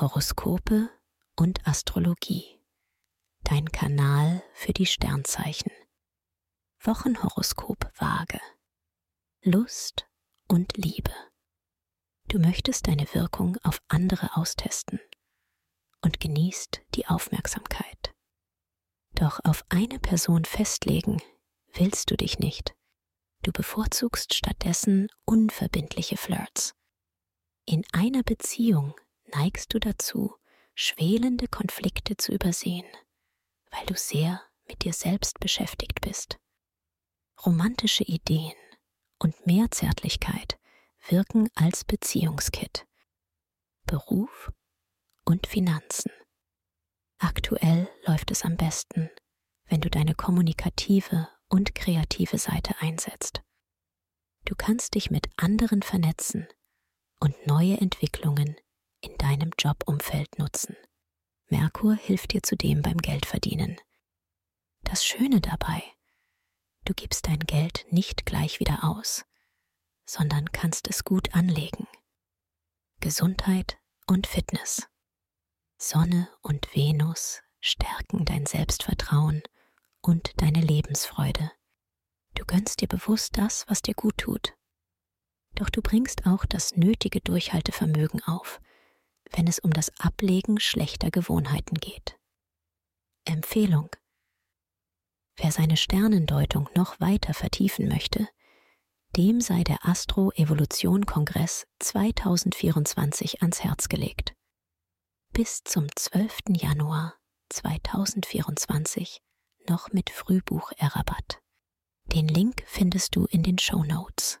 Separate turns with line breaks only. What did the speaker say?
Horoskope und Astrologie. Dein Kanal für die Sternzeichen. Wochenhoroskop Waage. Lust und Liebe. Du möchtest deine Wirkung auf andere austesten und genießt die Aufmerksamkeit. Doch auf eine Person festlegen willst du dich nicht. Du bevorzugst stattdessen unverbindliche Flirts. In einer Beziehung neigst du dazu, schwelende Konflikte zu übersehen, weil du sehr mit dir selbst beschäftigt bist. Romantische Ideen und mehr Zärtlichkeit wirken als Beziehungskit. Beruf und Finanzen. Aktuell läuft es am besten, wenn du deine kommunikative und kreative Seite einsetzt. Du kannst dich mit anderen vernetzen und neue Entwicklungen in deinem Jobumfeld nutzen. Merkur hilft dir zudem beim Geldverdienen. Das Schöne dabei, du gibst dein Geld nicht gleich wieder aus, sondern kannst es gut anlegen. Gesundheit und Fitness. Sonne und Venus stärken dein Selbstvertrauen und deine Lebensfreude. Du gönnst dir bewusst das, was dir gut tut. Doch du bringst auch das nötige Durchhaltevermögen auf, wenn es um das Ablegen schlechter Gewohnheiten geht. Empfehlung. Wer seine Sternendeutung noch weiter vertiefen möchte, dem sei der Astro-Evolution-Kongress 2024 ans Herz gelegt. Bis zum 12. Januar 2024 noch mit Frühbuch-Rabatt. Den Link findest du in den Show Notes.